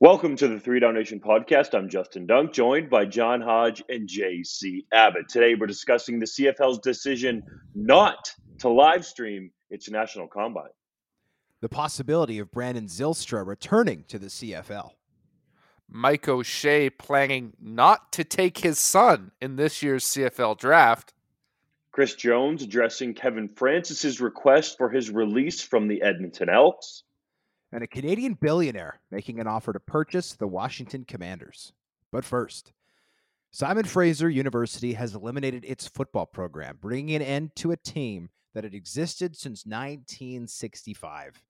Welcome to the Three Down Nation podcast. I'm Justin Dunk, joined by John Hodge and JC Abbott. Today, we're discussing the CFL's decision not to live stream its national combine. The possibility of Brandon Zylstra returning to the CFL. Mike O'Shea planning not to take his son in this year's CFL draft. Chris Jones addressing Kevin Francis's request for his release from the Edmonton Elks and a Canadian billionaire making an offer to purchase the Washington Commanders. But first, Simon Fraser University has eliminated its football program, bringing an end to a team that had existed since 1965.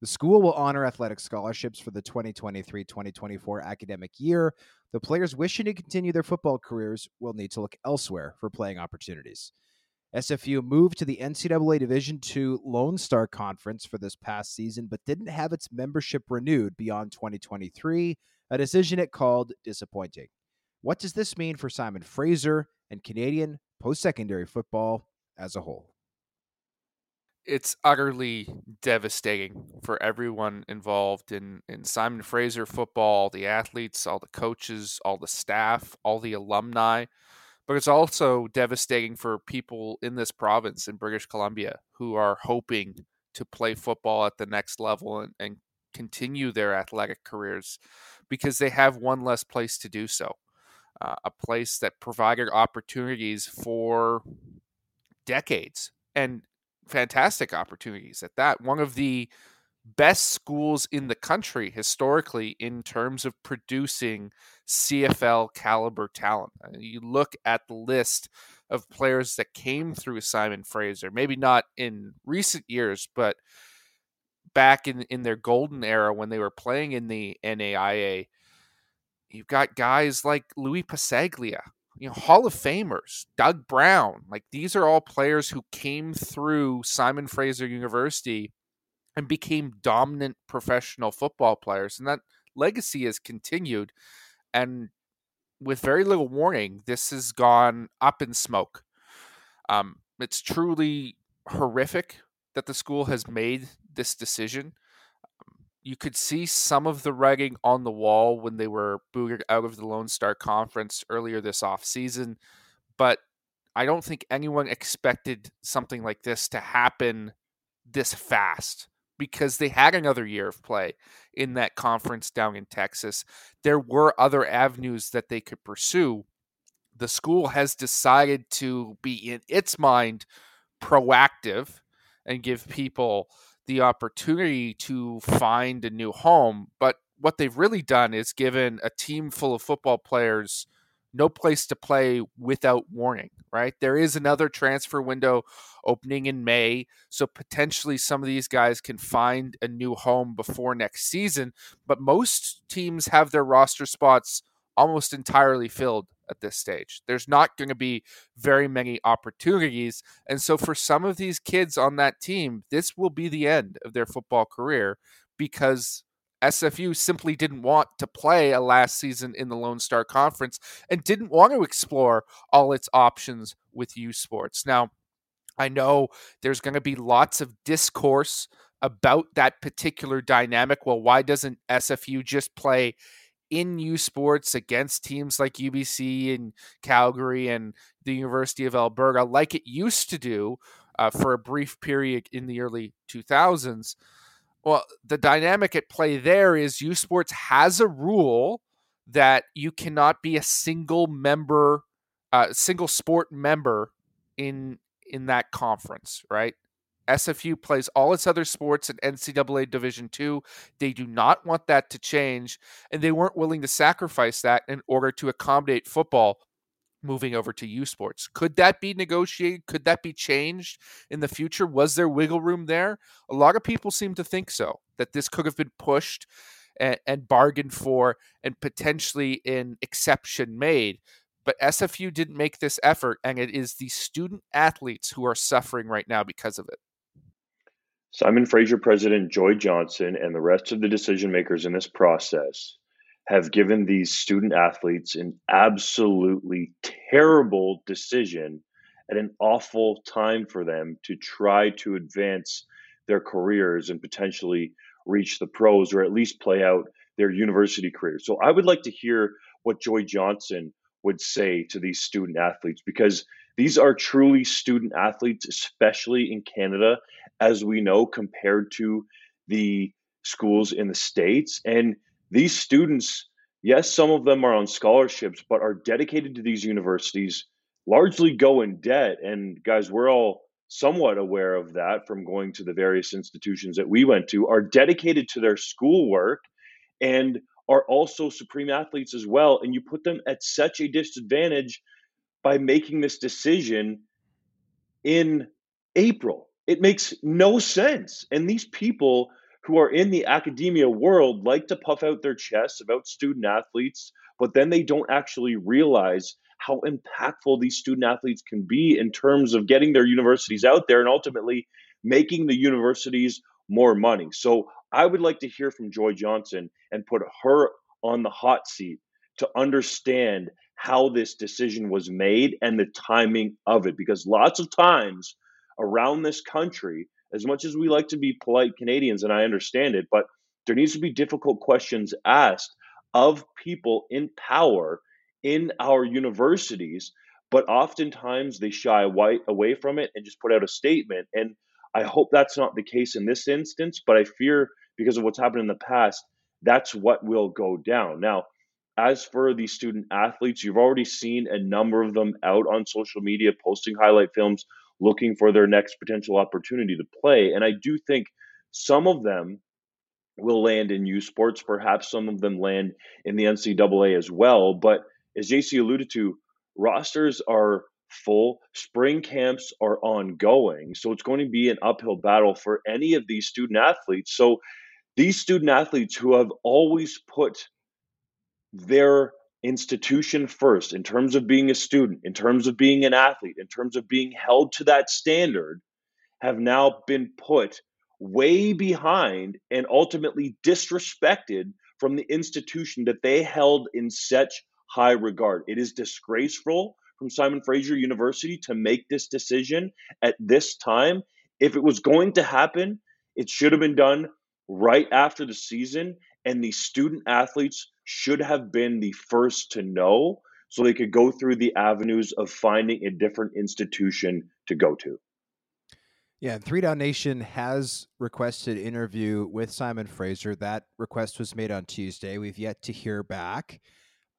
The school will honor athletic scholarships for the 2023 2024 academic year. The players wishing to continue their football careers will need to look elsewhere for playing opportunities. SFU moved to the NCAA Division II Lone Star Conference for this past season, but didn't have its membership renewed beyond 2023, a decision it called disappointing. What does this mean for Simon Fraser and Canadian post secondary football as a whole? It's utterly devastating for everyone involved in, in Simon Fraser football, the athletes, all the coaches, all the staff, all the alumni but it's also devastating for people in this province in British Columbia who are hoping to play football at the next level and, and continue their athletic careers because they have one less place to do so. Uh, a place that provided opportunities for decades and fantastic opportunities at that. One of the best schools in the country historically in terms of producing CFL caliber talent. Uh, you look at the list of players that came through Simon Fraser, maybe not in recent years, but back in, in their golden era when they were playing in the NAIA. You've got guys like Lui Passaglia, you know, Hall of Famers, Doug Brown. Like these are all players who came through Simon Fraser University and became dominant professional football players. And that legacy has continued. And with very little warning, this has gone up in smoke. Um, it's truly horrific that the school has made this decision. You could see some of the writing on the wall when they were booted out of the Lone Star Conference earlier this offseason, but I don't think anyone expected something like this to happen this fast because they had another year of play in that conference down in Texas. There were other avenues that they could pursue. The school has decided to be, in its mind, proactive and give people the opportunity to find a new home. But what they've really done is given a team full of football players no place to play without warning, right? There is another transfer window opening in May, so potentially some of these guys can find a new home before next season, but most teams have their roster spots almost entirely filled at this stage. There's not going to be very many opportunities, and so for some of these kids on that team, this will be the end of their football career because SFU simply didn't want to play a last season in the Lone Star Conference and didn't want to explore all its options with U Sports. Now, I know there's going to be lots of discourse about that particular dynamic. Well, why doesn't SFU just play in U Sports against teams like UBC and Calgary and the University of Alberta, like it used to do uh, for a brief period in the early 2000s. Well, the dynamic at play there is U Sports has a rule that you cannot be a single member, uh, single sport member in in that conference, right? SFU plays all its other sports in NCAA Division Two. They do not want that to change, and they weren't willing to sacrifice that in order to accommodate football moving over to U Sports. Could that be negotiated? Could that be changed in the future? Was there wiggle room there? A lot of people seem to think so, that this could have been pushed and, and bargained for and potentially an exception made. But SFU didn't make this effort, and it is the student athletes who are suffering right now because of it. Simon Fraser President Joy Johnson and the rest of the decision makers in this process have given these student athletes an absolutely terrible decision at an awful time for them to try to advance their careers and potentially reach the pros or at least play out their university careers. So I would like to hear what Joy Johnson would say to these student athletes because these are truly student athletes, especially in Canada, as we know, compared to the schools in the States. And these students, yes, some of them are on scholarships, but are dedicated to these universities, largely go in debt. And guys, we're all somewhat aware of that from going to the various institutions that we went to, are dedicated to their schoolwork and are also supreme athletes as well. And you put them at such a disadvantage by making this decision in April. It makes no sense. And these people who are in the academia world like to puff out their chests about student athletes, but then they don't actually realize how impactful these student athletes can be in terms of getting their universities out there and ultimately making the universities more money. So I would like to hear from Joy Johnson and put her on the hot seat to understand how this decision was made and the timing of it. Because lots of times around this country, as much as we like to be polite Canadians, and I understand it, but there needs to be difficult questions asked of people in power in our universities. But oftentimes they shy away from it and just put out a statement. And I hope that's not the case in this instance, but I fear because of what's happened in the past, that's what will go down. Now, as for the student athletes, you've already seen a number of them out on social media posting highlight films, looking for their next potential opportunity to play. And I do think some of them will land in U Sports, perhaps some of them land in the NCAA as well. But as JC alluded to, rosters are full, spring camps are ongoing. So it's going to be an uphill battle for any of these student athletes. So these student athletes who have always put their institution first in terms of being a student, in terms of being an athlete, in terms of being held to that standard, have now been put way behind and ultimately disrespected from the institution that they held in such high regard. It is disgraceful from Simon Fraser University to make this decision at this time. If it was going to happen, it should have been done right after the season, and the student athletes should have been the first to know so they could go through the avenues of finding a different institution to go to. Yeah, Three Down Nation has requested interview with Simon Fraser. That request was made on Tuesday. We've yet to hear back.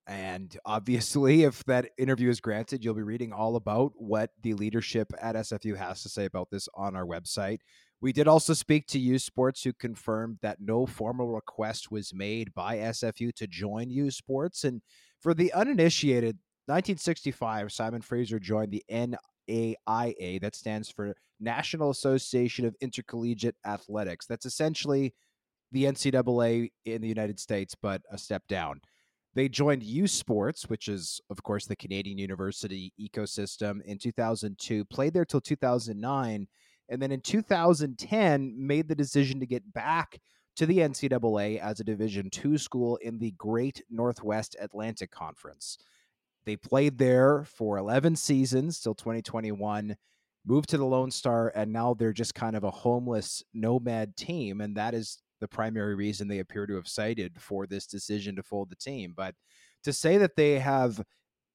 And obviously, if that interview is granted, you'll be reading all about what the leadership at SFU has to say about this on our website. We did also speak to U Sports, who confirmed that no formal request was made by SFU to join U Sports. And for the uninitiated, 1965, Simon Fraser joined the NAIA, that stands for National Association of Intercollegiate Athletics. That's essentially the NCAA in the United States, but a step down. They joined U Sports, which is, of course, the Canadian university ecosystem, in 2002, played there till 2009 and then in 2010 made the decision to get back to the NCAA as a Division two school in the Great Northwest Athletic Conference. They played there for 11 seasons till 2021, moved to the Lone Star, and now they're just kind of a homeless nomad team. And that is the primary reason they appear to have cited for this decision to fold the team. But to say that they have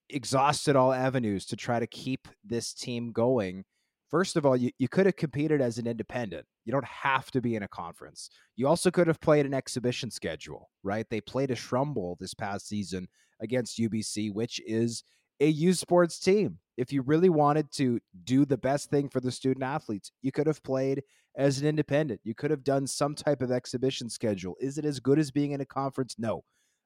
exhausted all avenues to try to keep this team going First of all, you, you could have competed as an independent. You don't have to be in a conference. You also could have played an exhibition schedule, right? They played a Shrum Bowl this past season against UBC, which is a U Sports team. If you really wanted to do the best thing for the student athletes, you could have played as an independent. You could have done some type of exhibition schedule. Is it as good as being in a conference? No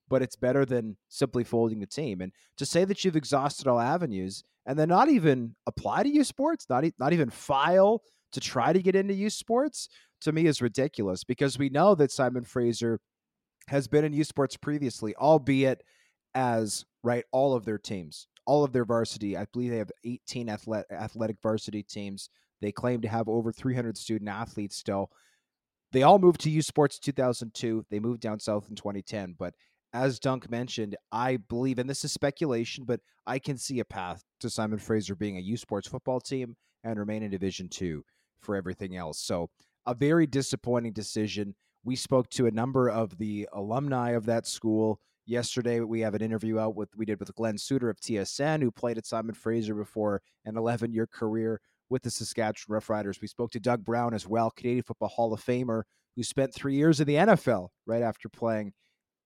but it's better than simply folding the team. And to say that you've exhausted all avenues and then not even apply to U Sports, not e- not even file to try to get into U Sports, to me is ridiculous because we know that Simon Fraser has been in U Sports previously, albeit as right all of their teams, all of their varsity. I believe they have 18 athletic, athletic varsity teams. They claim to have over 300 student athletes still. They all moved to U Sports 2002. They moved down south in 2010, but as Dunk mentioned, I believe, and this is speculation, but I can see a path to Simon Fraser being a U Sports football team and remain in Division Two for everything else. So, a very disappointing decision. We spoke to a number of the alumni of that school yesterday. We have an interview out with we did with Glen Suitor of TSN, who played at Simon Fraser before an 11 year career with the Saskatchewan Roughriders. We spoke to Doug Brown as well, Canadian Football Hall of Famer, who spent three years in the NFL right after playing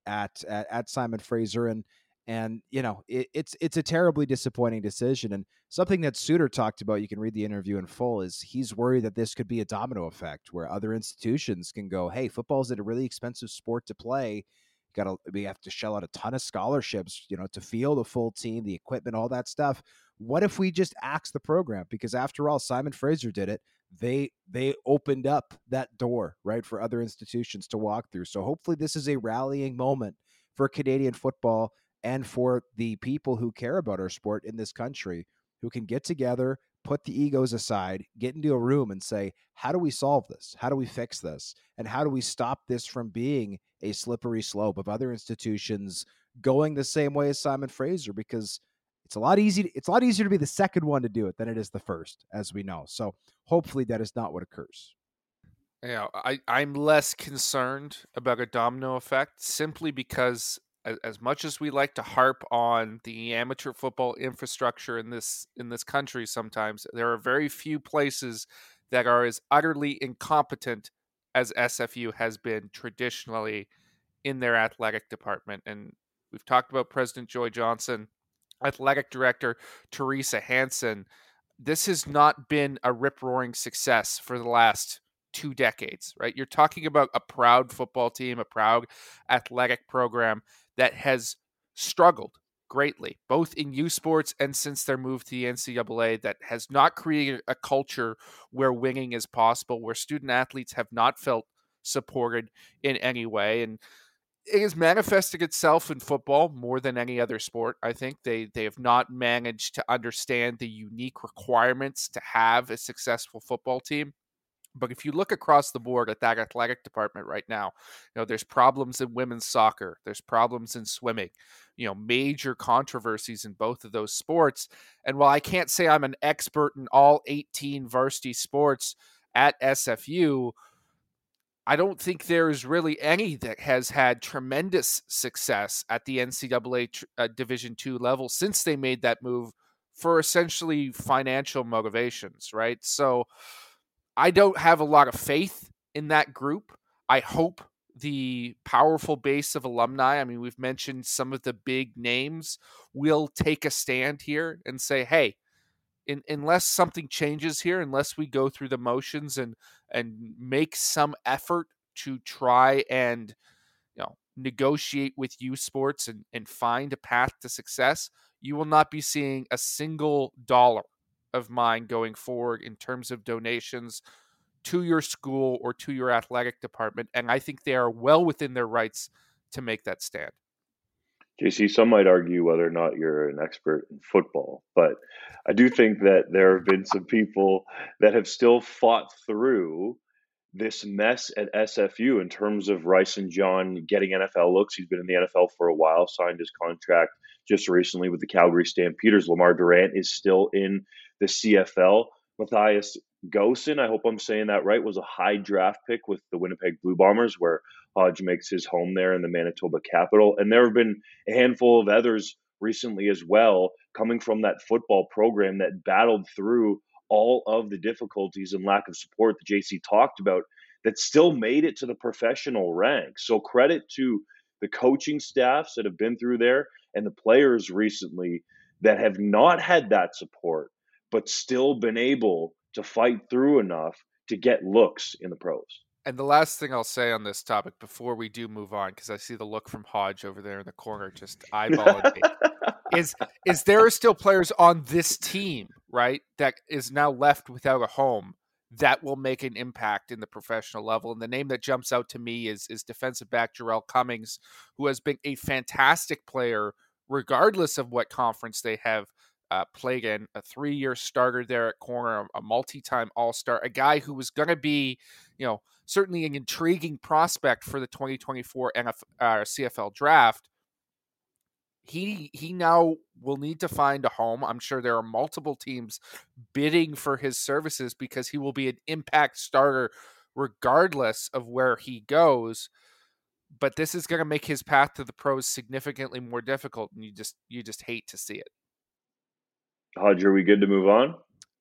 at at, at Simon Fraser and and you know it, it's it's a terribly disappointing decision and something that Suitor talked about you can read the interview in full is he's worried that this could be a domino effect where other institutions can go hey football's a really expensive sport to play got to we have to shell out a ton of scholarships you know to field a full team the equipment all that stuff. What if we just axe the program? Because after all Simon Fraser did it. They they opened up that door right for other institutions to walk through. So hopefully this is a rallying moment for canadian football and for the people who care about our sport in this country who can get together put the egos aside get into a room and say how do we solve this how do we fix this and how do we stop this from being a slippery slope of other institutions going the same way as simon fraser because it's a lot easy. It's a lot easier to be the second one to do it than it is the first, as we know. So hopefully that is not what occurs. Yeah, I, I'm less concerned about a domino effect simply because as, as much as we like to harp on the amateur football infrastructure in this in this country sometimes there are very few places that are as utterly incompetent as SFU has been traditionally in their athletic department and we've talked about President Joy Johnson athletic director Theresa Hanson, this has not been a rip roaring success for the last two decades, right? You're talking about a proud football team, a proud athletic program that has struggled greatly, both in U Sports and since their move to the NCAA, that has not created a culture where winning is possible, where student athletes have not felt supported in any way. And it manifesting itself in football more than any other sport. I think they they have not managed to understand the unique requirements to have a successful football team. But if you look across the board at that athletic department right now, you know there's problems in women's soccer, there's problems in swimming, you know major controversies in both of those sports. And while I can't say I'm an expert in all 18 varsity sports at SFU, I don't think there is really any that has had tremendous success at the NCAA uh, Division two level since they made that move for essentially financial motivations, right? So I don't have a lot of faith in that group. I hope the powerful base of alumni, I mean, we've mentioned some of the big names, will take a stand here and say, hey, in, unless something changes here, unless we go through the motions and and make some effort to try and you know negotiate with U Sports and, and find a path to success, you will not be seeing a single dollar of mine going forward in terms of donations to your school or to your athletic department. And I think they are well within their rights to make that stand. JC, some might argue whether or not you're an expert in football, but I do think that there have been some people that have still fought through this mess at SFU in terms of Rysen John getting NFL looks. He's been in the NFL for a while, signed his contract just recently with the Calgary Stampeders. Lemar Durant is still in the CFL. Mattias Goossen, I hope I'm saying that right, was a high draft pick with the Winnipeg Blue Bombers, where Hodge makes his home there in the Manitoba capital. And there have been a handful of others recently as well, coming from that football program that battled through all of the difficulties and lack of support that JC talked about that still made it to the professional ranks. So credit to the coaching staffs that have been through there and the players recently that have not had that support, but still been able to fight through enough to get looks in the pros. And the last thing I'll say on this topic before we do move on, because I see the look from Hodge over there in the corner, just eyeballing me, is is there are still players on this team, right, that is now left without a home that will make an impact in the professional level. And the name that jumps out to me is is defensive back Jerrell Cummings, who has been a fantastic player regardless of what conference they have uh, played in. A three year starter there at corner, a multi time All Star, a guy who was going to be, you know, certainly an intriguing prospect for the 2024 NFL, uh, CFL draft he he now will need to find a home. I'm sure there are multiple teams bidding for his services because he will be an impact starter regardless of where he goes. But this is going to make his path to the pros significantly more difficult, and you just you just hate to see it. Hodge, are we good to move on?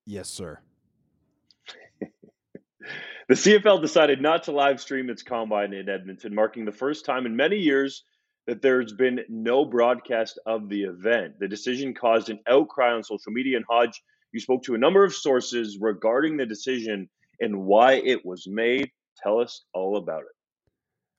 Yes, sir. the CFL decided not to live stream its combine in Edmonton, marking the first time in many years that there's been no broadcast of the event. The decision caused an outcry on social media. And Hodge, you spoke to a number of sources regarding the decision and why it was made. Tell us all about it.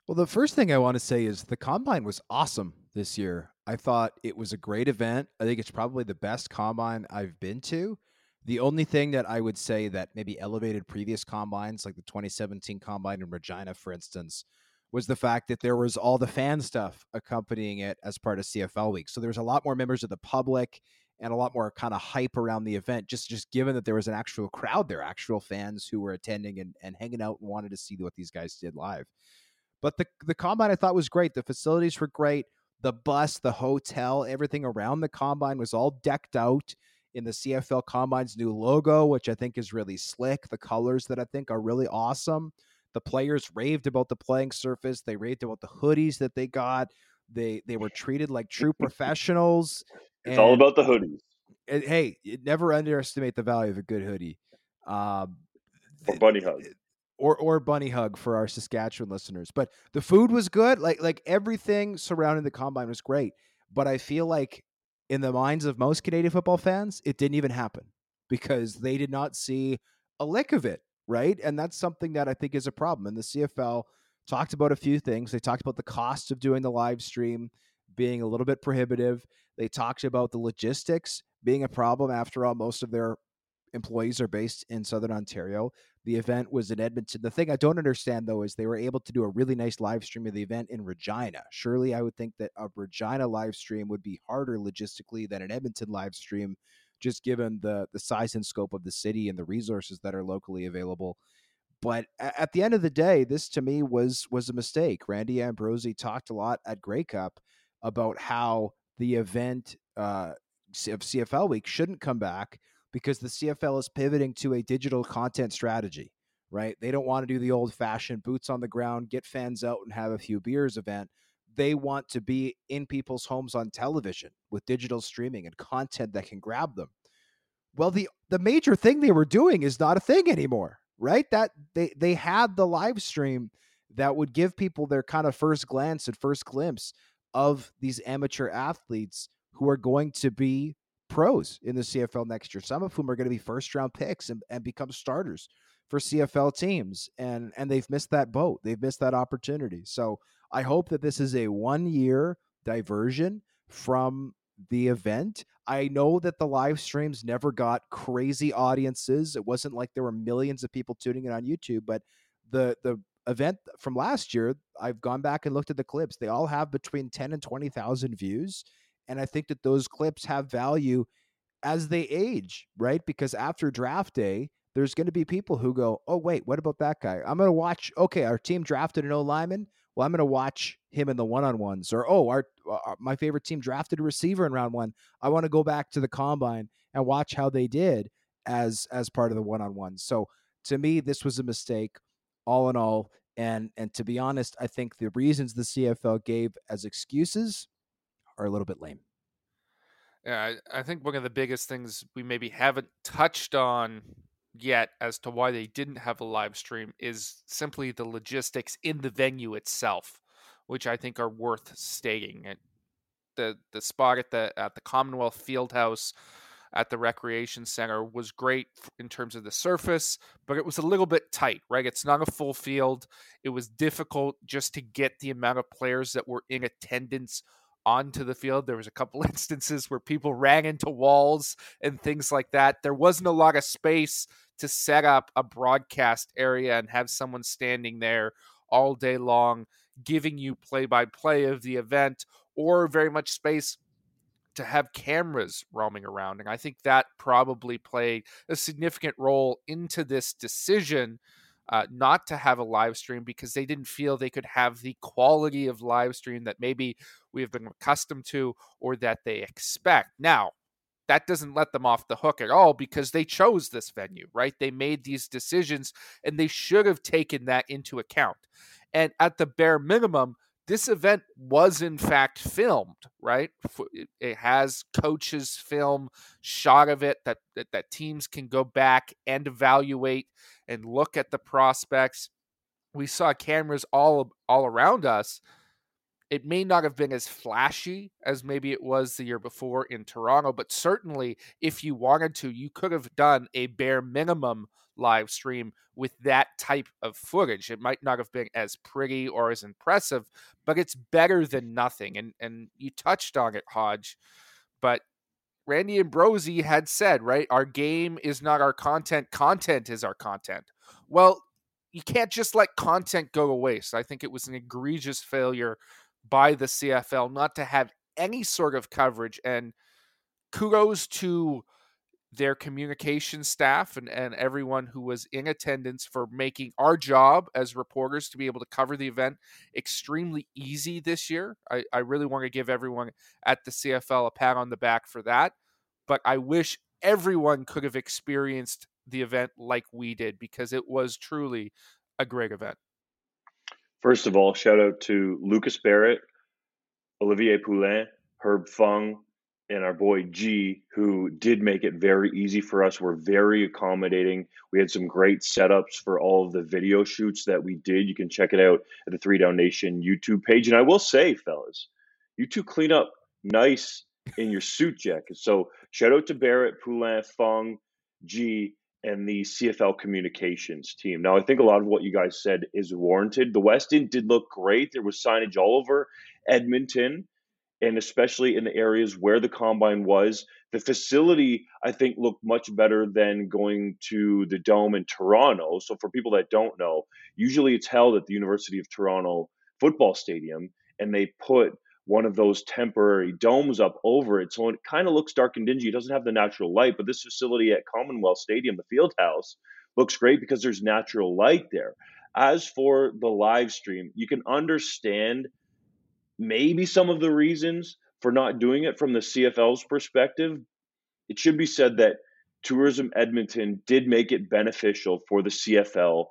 Well, the first thing I want to say is the combine was awesome this year. I thought it was a great event. I think it's probably the best combine I've been to. The only thing that I would say that maybe elevated previous combines, like the 2017 combine in Regina, for instance, was the fact that there was all the fan stuff accompanying it as part of CFL week. So there was a lot more members of the public and a lot more kind of hype around the event, just just given that there was an actual crowd there, actual fans who were attending and, and hanging out and wanted to see what these guys did live. But the the combine I thought was great. The facilities were great. The bus, the hotel, everything around the combine was all decked out in the CFL Combine's new logo, which I think is really slick. The colors that I think are really awesome. The players raved about the playing surface. They raved about the hoodies that they got. They they were treated like true professionals. It's all about the hoodies. And, hey, never underestimate the value of a good hoodie. Um, or bunny hug. Or or bunny hug for our Saskatchewan listeners. But the food was good. Like like everything surrounding the combine was great. But I feel like in the minds of most Canadian football fans, it didn't even happen because they did not see a lick of it right? And that's something that I think is a problem. And the CFL talked about a few things. They talked about the cost of doing the live stream being a little bit prohibitive. They talked about the logistics being a problem. After all, most of their employees are based in Southern Ontario. The event was in Edmonton. The thing I don't understand though is they were able to do a really nice live stream of the event in Regina. Surely I would think that a Regina live stream would be harder logistically than an Edmonton live stream just given the the size and scope of the city and the resources that are locally available. But at the end of the day, this to me was was a mistake. Randy Ambrosie talked a lot at Grey Cup about how the event uh, of CFL Week shouldn't come back because the CFL is pivoting to a digital content strategy. Right? They don't want to do the old fashioned boots on the ground, get fans out and have a few beers event they want to be in people's homes on television with digital streaming and content that can grab them. Well, the the major thing they were doing is not a thing anymore, right? That they they had the live stream that would give people their kind of first glance and first glimpse of these amateur athletes who are going to be pros in the CFL next year. Some of whom are going to be first round picks and, and become starters for CFL teams. And and they've missed that boat. They've missed that opportunity. So I hope that this is a one year diversion from the event. I know that the live streams never got crazy audiences. It wasn't like there were millions of people tuning in on YouTube, but the the event from last year, I've gone back and looked at the clips. They all have between 10 and 20,000 views, and I think that those clips have value as they age, right? Because after draft day, there's going to be people who go, "Oh wait, what about that guy? I'm going to watch okay, our team drafted an O lineman well, I'm going to watch him in the one on ones, or oh, our, our, uh, my favorite team drafted a receiver in round one. I want to go back to the combine and watch how they did. as as part of the one on one. So to me, this was a mistake, all in all. And and to be honest, I think the reasons the CFL gave as excuses are a little bit lame. Yeah, I, I think one of the biggest things we maybe haven't touched on yet as to why they didn't have a live stream is simply the logistics in the venue itself, which I think are worth stating. And the the spot at the at the Commonwealth Fieldhouse at the recreation center was great in terms of the surface, but it was a little bit tight, right? It's not a full field. It was difficult just to get the amount of players that were in attendance onto the field. There was a couple instances where people ran into walls and things like that. There wasn't a lot of space to set up a broadcast area and have someone standing there all day long giving you play by play of the event or very much space to have cameras roaming around. And I think that probably played a significant role into this decision uh, not to have a live stream because they didn't feel they could have the quality of live stream that maybe we have been accustomed to or that they expect. Now, that doesn't let them off the hook at all because they chose this venue, right? They made these decisions and they should have taken that into account. And at the bare minimum, this event was in fact filmed, right? It has coaches film shot of it that, that, that teams can go back and evaluate and look at the prospects. We saw cameras all all around us. It may not have been as flashy as maybe it was the year before in Toronto, but certainly if you wanted to, you could have done a bare minimum live stream with that type of footage. It might not have been as pretty or as impressive, but it's better than nothing. And and you touched on it, Hodge, but Randy Ambrosie had said, right, our game is not our content, content is our content. Well, you can't just let content go to waste. I think it was an egregious failure by the CFL not to have any sort of coverage. And kudos to their communication staff and, and everyone who was in attendance for making our job as reporters to be able to cover the event extremely easy this year. I, I really want to give everyone at the CFL a pat on the back for that. But I wish everyone could have experienced the event like we did because it was truly a great event. First of all, shout out to Lucas Barrett, Olivier Poulain, Herb Fung, and our boy G, who did make it very easy for us. We're very accommodating. We had some great setups for all of the video shoots that we did. You can check it out at the Three Down Nation YouTube page. And I will say, fellas, you two clean up nice in your suit jacket. So shout out to Barrett, Poulain, Fung, G, and the CFL communications team. Now, I think a lot of what you guys said is warranted. The West End did look great. There was signage all over Edmonton and especially in the areas where the combine was. The facility, I think, looked much better than going to the Dome in Toronto. So, for people that don't know, usually it's held at the University of Toronto football stadium, and they put one of those temporary domes up over it. So it kind of looks dark and dingy. It doesn't have the natural light, but this facility at Commonwealth Stadium, the field house, looks great because there's natural light there. As for the live stream, you can understand maybe some of the reasons for not doing it from the CFL's perspective. It should be said that Tourism Edmonton did make it beneficial for the CFL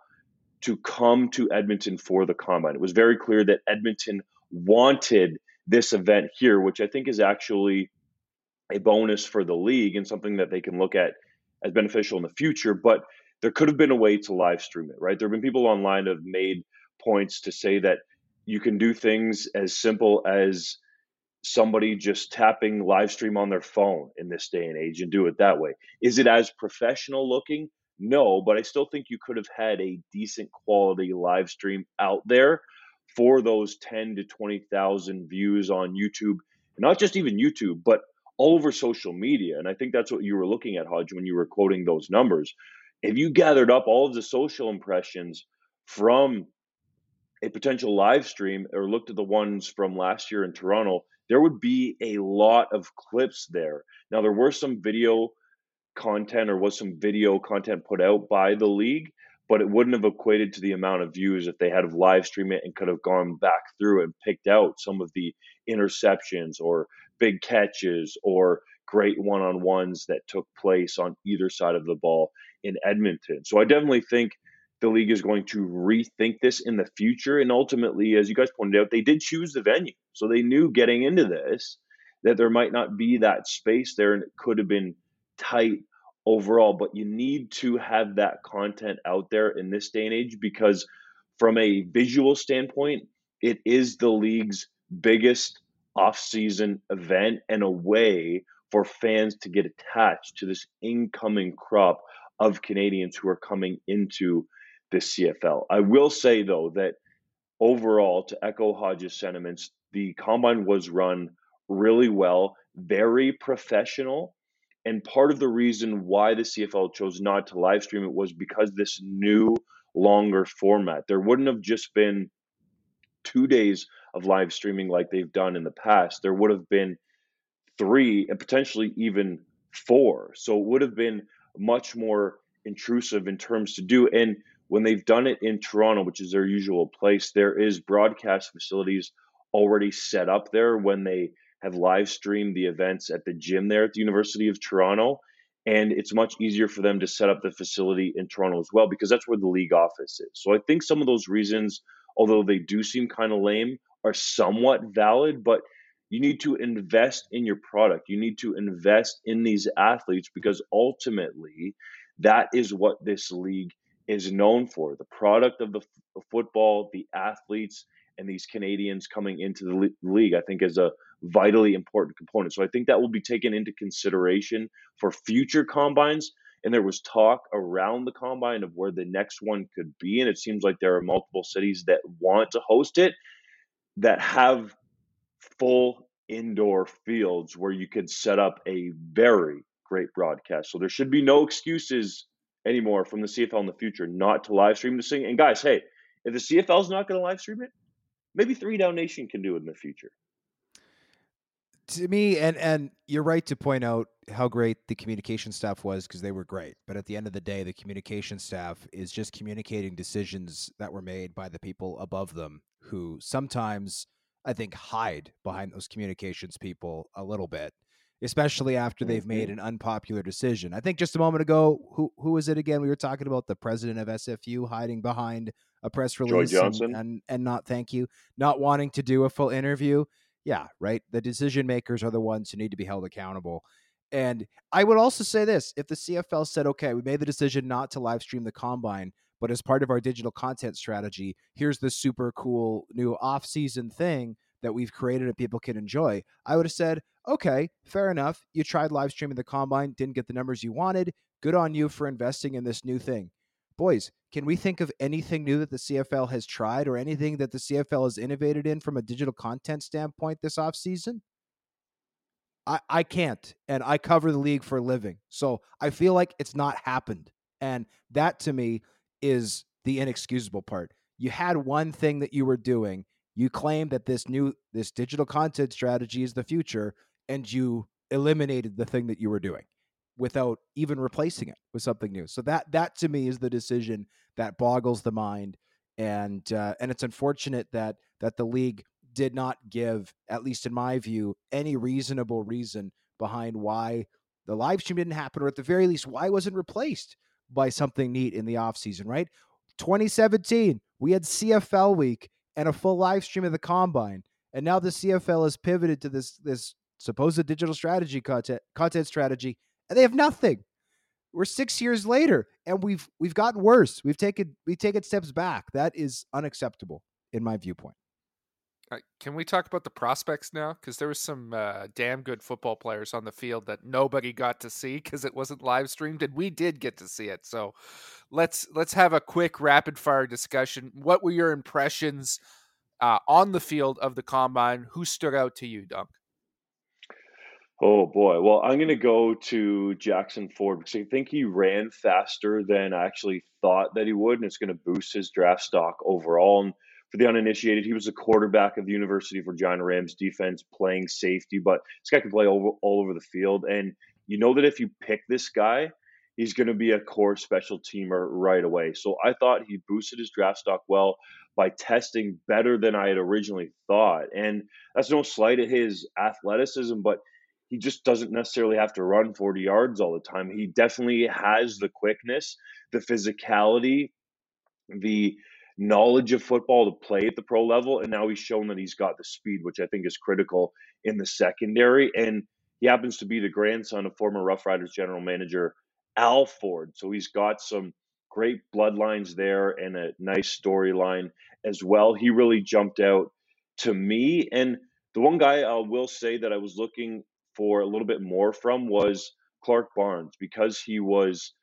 to come to Edmonton for the combine. It was very clear that Edmonton wanted this event here, which I think is actually a bonus for the league and something that they can look at as beneficial in the future. But there could have been a way to live stream it, right? There have been people online that have made points to say that you can do things as simple as somebody just tapping live stream on their phone in this day and age and do it that way. Is it as professional looking? No, but I still think you could have had a decent quality live stream out there for those 10 to 20,000 views on YouTube, not just even YouTube, but all over social media. And I think that's what you were looking at, Hodge, when you were quoting those numbers. If you gathered up all of the social impressions from a potential live stream or looked at the ones from last year in Toronto, there would be a lot of clips there. Now, there were some video content or was some video content put out by the league, but it wouldn't have equated to the amount of views if they had of live stream it and could have gone back through and picked out some of the interceptions or big catches or great one on ones that took place on either side of the ball in Edmonton. So I definitely think the league is going to rethink this in the future. And ultimately, as you guys pointed out, they did choose the venue. So they knew getting into this that there might not be that space there and it could have been tight overall. But you need to have that content out there in this day and age because, from a visual standpoint, it is the league's biggest off-season event and a way for fans to get attached to this incoming crop of Canadians who are coming into the CFL. I will say though that overall, to echo Hodge's sentiments, the combine was run really well, very professional. And part of the reason why the CFL chose not to live stream it was because this new, longer format. There wouldn't have just been two days of live streaming like they've done in the past. There would have been three and potentially even four. So it would have been much more intrusive in terms to do. And when they've done it in Toronto, which is their usual place, there is broadcast facilities already set up there when they have live streamed the events at the gym there at the University of Toronto. And it's much easier for them to set up the facility in Toronto as well because that's where the league office is. So I think some of those reasons, although they do seem kind of lame, are somewhat valid, but you need to invest in your product. You need to invest in these athletes because ultimately that is what this league is known for the product of the f- football, the athletes, and these Canadians coming into the le- league, I think is a vitally important component. So I think that will be taken into consideration for future combines. And there was talk around the combine of where the next one could be. And it seems like there are multiple cities that want to host it that have full indoor fields where you could set up a very great broadcast. So there should be no excuses anymore from the CFL in the future not to live stream this thing. And guys, hey, if the CFL is not going to live stream it, maybe Three Down Nation can do it in the future. To me, and and you're right to point out how great the communication staff was because they were great. But at the end of the day, the communication staff is just communicating decisions that were made by the people above them, who sometimes I think hide behind those communications people a little bit especially after they've made Mm-hmm. an unpopular decision. I think just a moment ago, who who was it again? We were talking about the president of SFU hiding behind a press release and, Johnson? and and not thank you, not wanting to do a full interview. Yeah, right. The decision makers are the ones who need to be held accountable. And I would also say this: if the CFL said, "Okay, we made the decision not to live stream the combine," but as part of our digital content strategy, here's this super cool new off-season thing that we've created and people can enjoy. I would have said, okay, fair enough. You tried live streaming the combine, didn't get the numbers you wanted. Good on you for investing in this new thing. Boys, can we think of anything new that the CFL has tried or anything that the CFL has innovated in from a digital content standpoint this offseason? I, I can't. And I cover the league for a living. So I feel like it's not happened. And that to me is the inexcusable part. You had one thing that you were doing. You claim that this new this digital content strategy is the future, and you eliminated the thing that you were doing without even replacing it with something new. So that that to me is the decision that boggles the mind, and uh, and it's unfortunate that that the league did not give, at least in my view, any reasonable reason behind why the live stream didn't happen, or at the very least, why wasn't replaced by something neat in the offseason, right? 2017, we had CFL week and a full live stream of the combine. And now the CFL has pivoted to this this supposed digital strategy content content strategy, and they have nothing. We're six years later, and we've we've gotten worse. We've taken we've taken steps back. That is unacceptable in my viewpoint. Uh, Can we talk about the prospects now? Because there was some uh, damn good football players on the field that nobody got to see because it wasn't live streamed, and we did get to see it. So let's let's have a quick rapid fire discussion. What were your impressions uh, on the field of the combine? Who stood out to you, Dunk? Oh boy. Well, I'm going to go to Jackson Ford because I think he ran faster than I actually thought that he would, and it's going to boost his draft stock overall. And for the uninitiated, he was a quarterback of the University of Regina Rams defense, playing safety, but this guy can play over, all over the field. And you know that if you pick this guy, he's going to be a core special teamer right away. So I thought he boosted his draft stock well by testing better than I had originally thought. And that's no slight at his athleticism, but he just doesn't necessarily have to run 40 yards all the time. He definitely has the quickness, the physicality, the knowledge of football to play at the pro level. And now he's shown that he's got the speed, which I think is critical in the secondary. And he happens to be the grandson of former Rough Riders general manager Al Ford. So he's got some great bloodlines there and a nice storyline as well. He really jumped out to me. And the one guy I will say that I was looking for a little bit more from was Clark Barnes because he was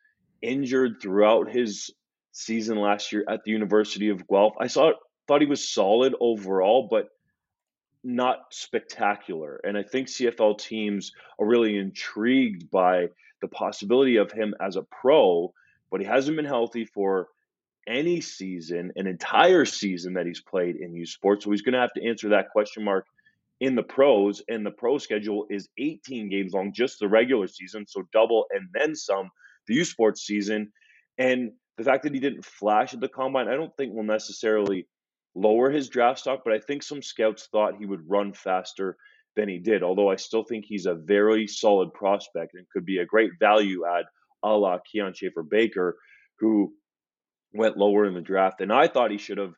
injured throughout his season last year at the University of Guelph. I saw thought he was solid overall, but not spectacular. And I think CFL teams are really intrigued by the possibility of him as a pro, but he hasn't been healthy for any season, an entire season that he's played in U Sports. So he's going to have to answer that question mark in the pros, and the pro schedule is 18 games long, just the regular season, so double and then some the U Sports season. And the fact that he didn't flash at the combine, I don't think will necessarily lower his draft stock, but I think some scouts thought he would run faster than he did. Although I still think he's a very solid prospect and could be a great value add, a la Kian Schaffer Baker, who went lower in the draft. And I thought he should have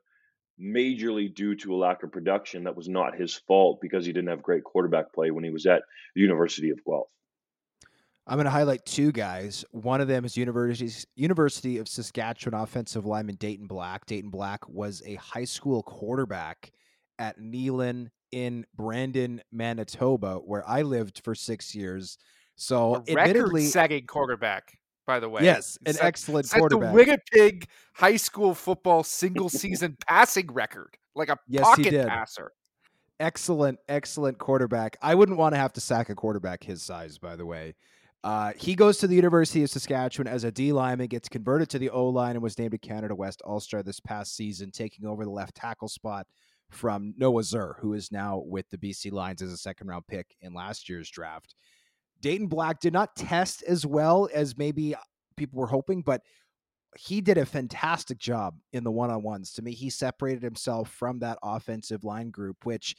majorly due to a lack of production that was not his fault because he didn't have great quarterback play when he was at the University of Guelph. I'm going to highlight two guys. One of them is University University of Saskatchewan offensive lineman Dayton Black. Dayton Black was a high school quarterback at Neelin in Brandon, Manitoba, where I lived for six years. So, a admittedly, second quarterback by the way. Yes, an set, excellent set quarterback. The Winnipeg high school football single season passing record, like a yes, pocket passer. Excellent, excellent quarterback. I wouldn't want to have to sack a quarterback his size, by the way. Uh, he goes to the University of Saskatchewan as a D lineman, gets converted to the O line, and was named a Canada West All Star this past season, taking over the left tackle spot from Noah Zerr, who is now with the BC Lions as a second round pick in last year's draft. Dayton Black did not test as well as maybe people were hoping, but he did a fantastic job in the one on ones. To me, he separated himself from that offensive line group, which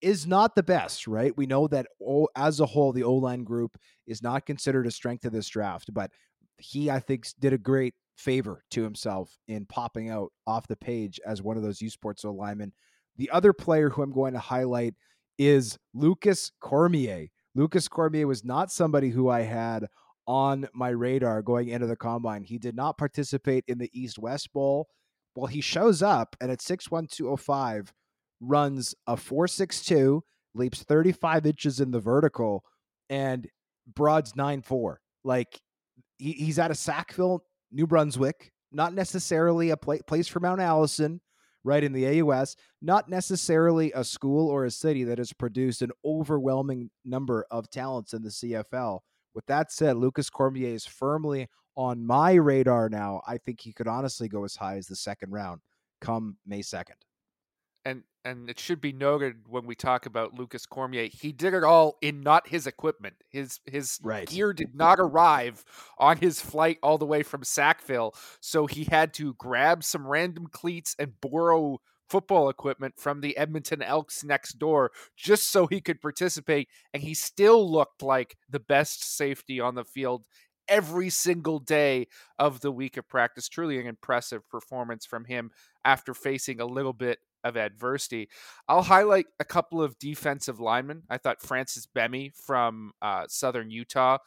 is not the best, right? We know that as a whole, the O line group is not considered a strength of this draft, but he, I think, did a great favor to himself in popping out off the page as one of those U Sports O linemen. The other player who I'm going to highlight is Lucas Cormier. Lucas Cormier was not somebody who I had on my radar going into the combine. He did not participate in the East West Bowl. Well, he shows up and at 6'1, runs a 4'6'2, leaps 35 inches in the vertical, and broad's 9'4. Like he, he's out of Sackville, New Brunswick, not necessarily a pla- place for Mount Allison, right in the AUS, not necessarily a school or a city that has produced an overwhelming number of talents in the CFL. With that said, Lucas Cormier is firmly on my radar now. I think he could honestly go as high as the second round come May 2nd. And and it should be noted when we talk about Lucas Cormier, he did it all in not his equipment. His his right. gear did not arrive on his flight all the way from Sackville, so he had to grab some random cleats and borrow football equipment from the Edmonton Elks next door just so he could participate. And he still looked like the best safety on the field every single day of the week of practice. Truly an impressive performance from him after facing a little bit of adversity. I'll highlight a couple of defensive linemen. I thought Francis Bemiy from uh, Southern Utah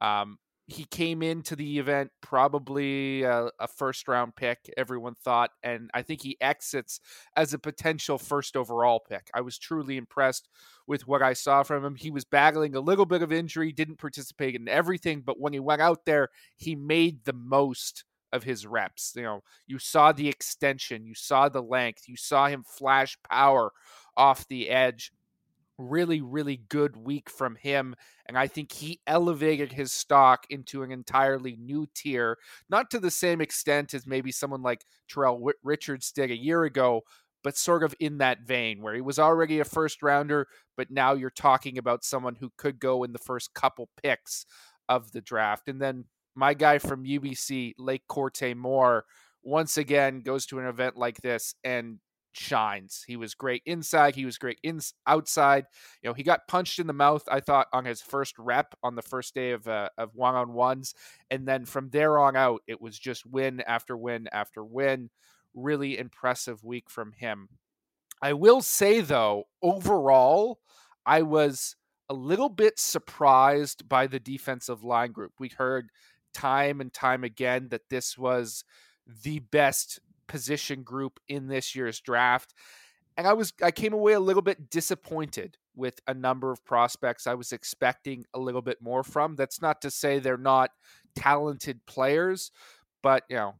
um, he came into the event probably a, a, first round pick, everyone thought, and I think he exits as a potential first overall pick. I was truly impressed with what I saw from him. He was battling a little bit of injury, didn't participate in everything, but when he went out there, he made the most of his reps. You know, you saw the extension, you saw the length, you saw him flash power off the edge really, really good week from him. And I think he elevated his stock into an entirely new tier, not to the same extent as maybe someone like Tyrell Richards did a year ago, but sort of in that vein where he was already a first rounder, but now you're talking about someone who could go in the first couple picks of the draft. And then my guy from UBC, Lake Korte-Moore, once again goes to an event like this and shines. He was great inside. He was great in outside. You know, he got punched in the mouth. I thought on his first rep on the first day of uh, of one on ones, and then from there on out, it was just win after win after win. Really impressive week from him. I will say though, overall, I was a little bit surprised by the defensive line group. We heard time and time again that this was the best position group in this year's draft. And I was I came away a little bit disappointed with a number of prospects I was expecting a little bit more from. That's not to say they're not talented players, but you know,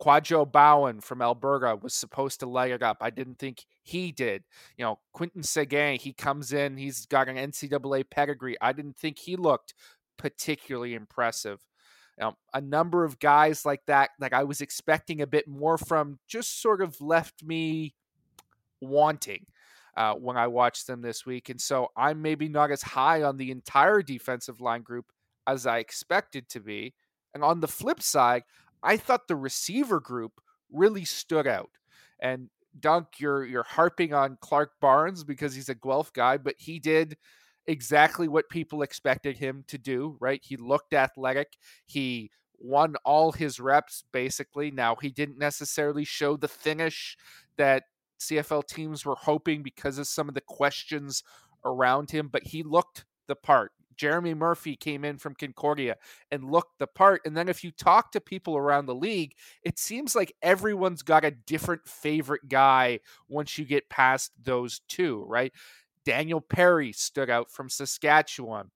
Kwadwo Boahen from Alberta was supposed to leg it up. I didn't think he did. You know, Quinton Seguin, he comes in, he's got an NCAA pedigree. I didn't think he looked particularly impressive. You know, a number of guys like that, like I was expecting a bit more from, just sort of left me wanting uh, when I watched them this week. And so I'm maybe not as high on the entire defensive line group as I expected to be. And on the flip side, I thought the receiver group really stood out. And Dunk, you're you're harping on Clark Barnes because he's a Guelph guy, but he did exactly what people expected him to do, right? He looked athletic. He won all his reps basically. Now, he didn't necessarily show the finish that CFL teams were hoping because of some of the questions around him, but he looked the part. Jeremy Murphy came in from Concordia and looked the part. And then if you talk to people around the league, it seems like everyone's got a different favorite guy once you get past those two, right? Daniel Perry stood out from Saskatchewan.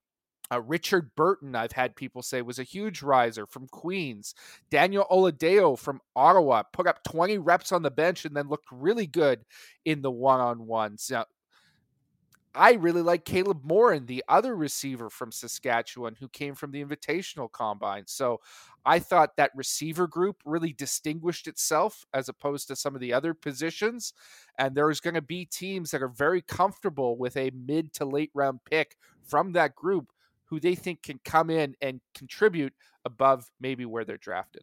Uh, Richard Burton, I've had people say, was a huge riser from Queens. Daniel Oladejo from Ottawa put up 20 reps on the bench and then looked really good in the one on ones. Now, I really like Caleb Morin, the other receiver from Saskatchewan who came from the Invitational Combine. So I thought that receiver group really distinguished itself as opposed to some of the other positions. And there's going to be teams that are very comfortable with a mid to late round pick from that group who they think can come in and contribute above maybe where they're drafted.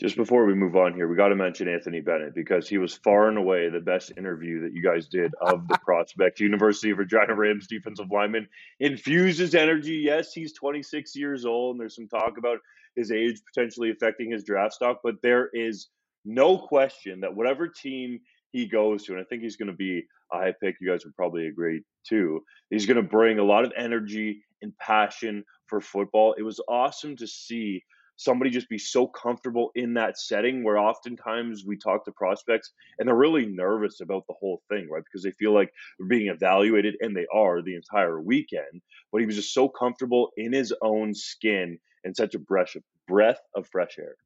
Just before we move on here, we got to mention Anthony Bennett because he was far and away the best interview that you guys did of the prospect. University of Regina Rams defensive lineman infuses energy. Yes, he's 26 years old, and there's some talk about his age potentially affecting his draft stock, but there is no question that whatever team he goes to, and I think he's going to be a high pick, you guys would probably agree too, he's going to bring a lot of energy and passion for football. It was awesome to see somebody just be so comfortable in that setting where oftentimes we talk to prospects and they're really nervous about the whole thing, right? Because they feel like they're being evaluated and they are the entire weekend. But he was just so comfortable in his own skin and such a breath of, breath of fresh air.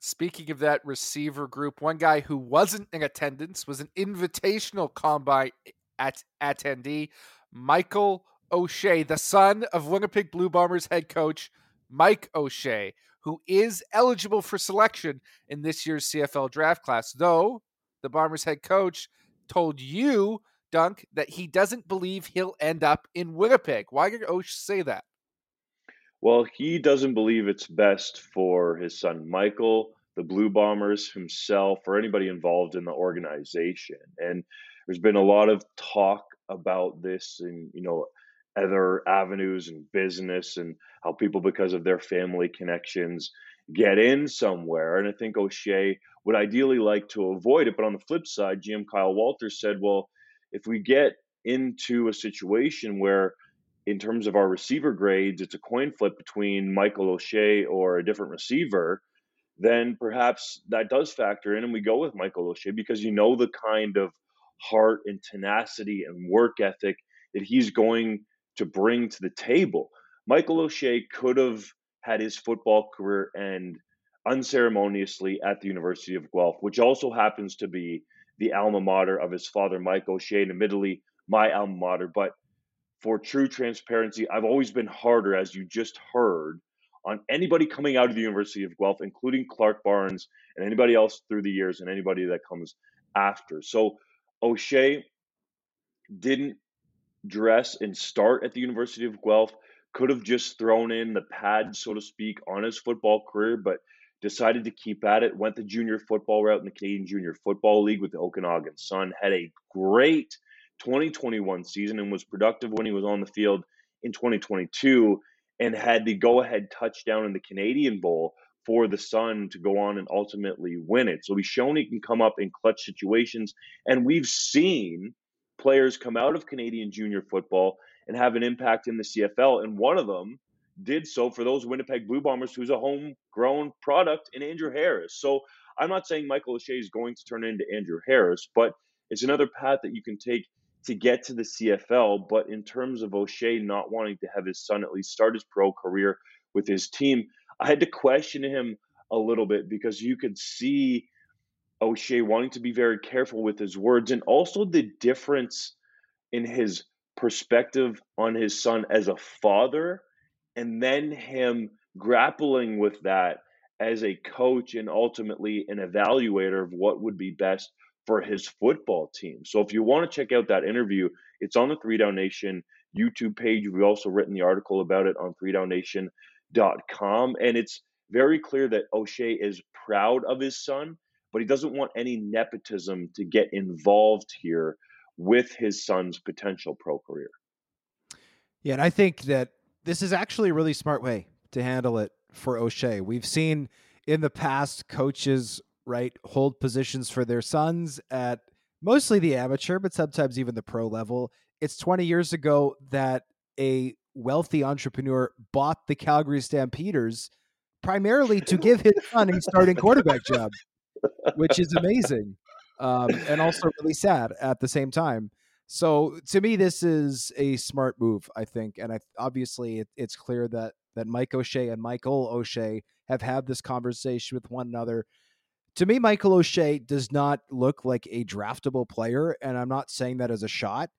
Speaking of that receiver group, one guy who wasn't in attendance was an invitational combine at attendee, Michael O'Shea, the son of Winnipeg Blue Bombers head coach Mike O'Shea, who is eligible for selection in this year's CFL draft class, though the Bombers head coach told you, Dunk, that he doesn't believe he'll end up in Winnipeg. Why did O'Shea say that? Well, he doesn't believe it's best for his son Michael, the Blue Bombers himself, or anybody involved in the organization. And there's been a lot of talk about this and you know other avenues and business and how people, because of their family connections, get in somewhere. And I think O'Shea would ideally like to avoid it. But on the flip side, GM Kyle Walters said, well, if we get into a situation where, in terms of our receiver grades, it's a coin flip between Michael O'Shea or a different receiver, then perhaps that does factor in and we go with Michael O'Shea because you know the kind of heart and tenacity and work ethic that he's going to bring to the table. Michael O'Shea could have had his football career end unceremoniously at the University of Guelph, which also happens to be the alma mater of his father, Mike O'Shea, and admittedly my alma mater. But for true transparency, I've always been harder, as you just heard, on anybody coming out of the University of Guelph, including Clark Barnes and anybody else through the years and anybody that comes after. So O'Shea didn't dress and start at the University of Guelph. Could have just thrown in the pad, so to speak, on his football career, but decided to keep at it, went the junior football route in the Canadian Junior Football League with the Okanagan Sun, had a great 2021 season and was productive when he was on the field in 2022 and had the go ahead touchdown in the Canadian Bowl for the Sun to go on and ultimately win it. So he's shown he can come up in clutch situations. And we've seen players come out of Canadian junior football and have an impact in the CFL. And one of them did so for those Winnipeg Blue Bombers, who's a homegrown product in Andrew Harris. So I'm not saying Michael O'Shea is going to turn into Andrew Harris, but it's another path that you can take to get to the CFL. But in terms of O'Shea not wanting to have his son at least start his pro career with his team, I had to question him a little bit because you could see O'Shea wanting to be very careful with his words and also the difference in his perspective on his son as a father and then him grappling with that as a coach and ultimately an evaluator of what would be best for his football team. So if you want to check out that interview, it's on the Three Down Nation YouTube page. We've also written the article about it on threedownnation.com. And it's very clear that O'Shea is proud of his son, but he doesn't want any nepotism to get involved here with his son's potential pro career. Yeah, and I think that this is actually a really smart way to handle it for O'Shea. We've seen in the past coaches right hold positions for their sons at mostly the amateur, but sometimes even the pro level. It's 20 years ago that a wealthy entrepreneur bought the Calgary Stampeders primarily to give his son a starting quarterback job, which is amazing um, and also really sad at the same time. So to me, this is a smart move, I think, and I obviously it, it's clear that that Mike O'Shea and Michael O'Shea have had this conversation with one another. To me, Michael O'Shea does not look like a draftable player, and I'm not saying that as a shot.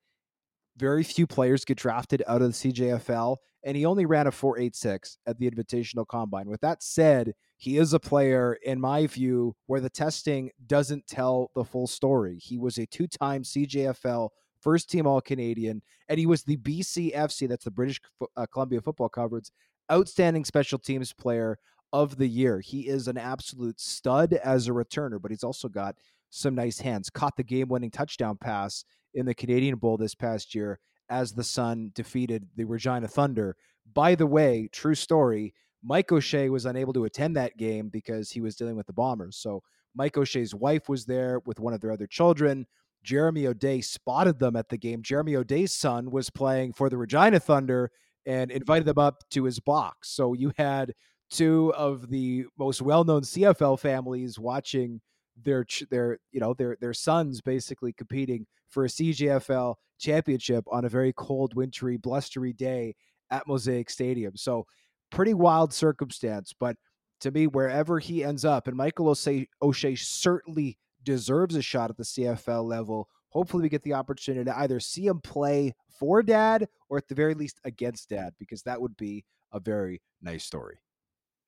Very few players get drafted out of the CJFL, and he only ran a 4.86 at the Invitational Combine. With that said, he is a player, in my view, where the testing doesn't tell the full story. He was a two time CJFL first team All Canadian, and he was the BCFC, that's the British uh, Columbia Football Conference, outstanding special teams player of the year. He is an absolute stud as a returner, but he's also got some nice hands. Caught the game winning touchdown pass in the Canadian Bowl this past year as the Sun defeated the Regina Thunder. By the way, true story, Mike O'Shea was unable to attend that game because he was dealing with the Bombers. So Mike O'Shea's wife was there with one of their other children. Jeremy O'Day spotted them at the game. Jeremy O'Day's son was playing for the Regina Thunder and invited them up to his box. So you had two of the most well-known CFL families watching their their you know their their sons basically competing for a CJFL championship on a very cold, wintry, blustery day at Mosaic Stadium. So pretty wild circumstance, but to me, wherever he ends up, and Michael O'Shea, O'Shea certainly deserves a shot at the CFL level. Hopefully, we get the opportunity to either see him play for dad or at the very least against dad, because that would be a very nice story.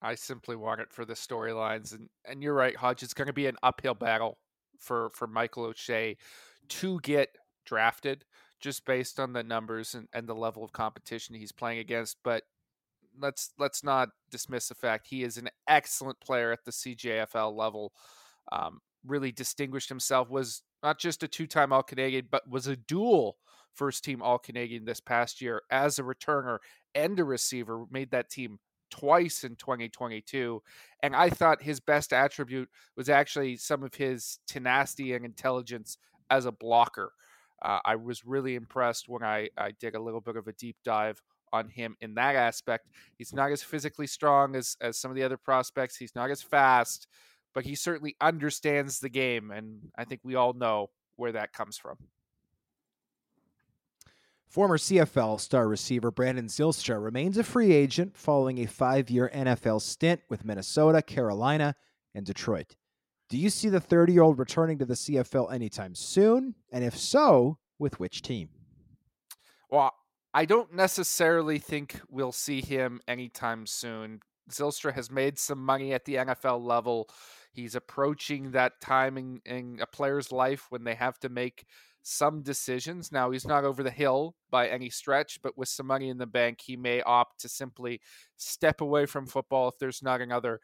I simply want it for the storylines, and and you're right, Hodge. It's going to be an uphill battle for for Michael O'Shea to get drafted, just based on the numbers and, and the level of competition he's playing against. But let's let's not dismiss the fact he is an excellent player at the CJFL level. Um, really distinguished himself. Was not just a two-time All Canadian, but was a dual first-team All Canadian this past year as a returner and a receiver. Made that team twice in 2022. And I thought his best attribute was actually some of his tenacity and intelligence as a blocker. Uh, I was really impressed when I, I did a little bit of a deep dive on him in that aspect. He's not as physically strong as, as some of the other prospects, he's not as fast, but he certainly understands the game. And I think we all know where that comes from. Former CFL star receiver Brandon Zylstra remains a free agent following a five year NFL stint with Minnesota, Carolina, and Detroit. Do you see the 30 year old returning to the CFL anytime soon? And if so, with which team? Well, I don't necessarily think we'll see him anytime soon. Zylstra has made some money at the NFL level. He's approaching that time in, in a player's life when they have to make some decisions. Now, he's not over the hill by any stretch, but with some money in the bank, he may opt to simply step away from football if there's not another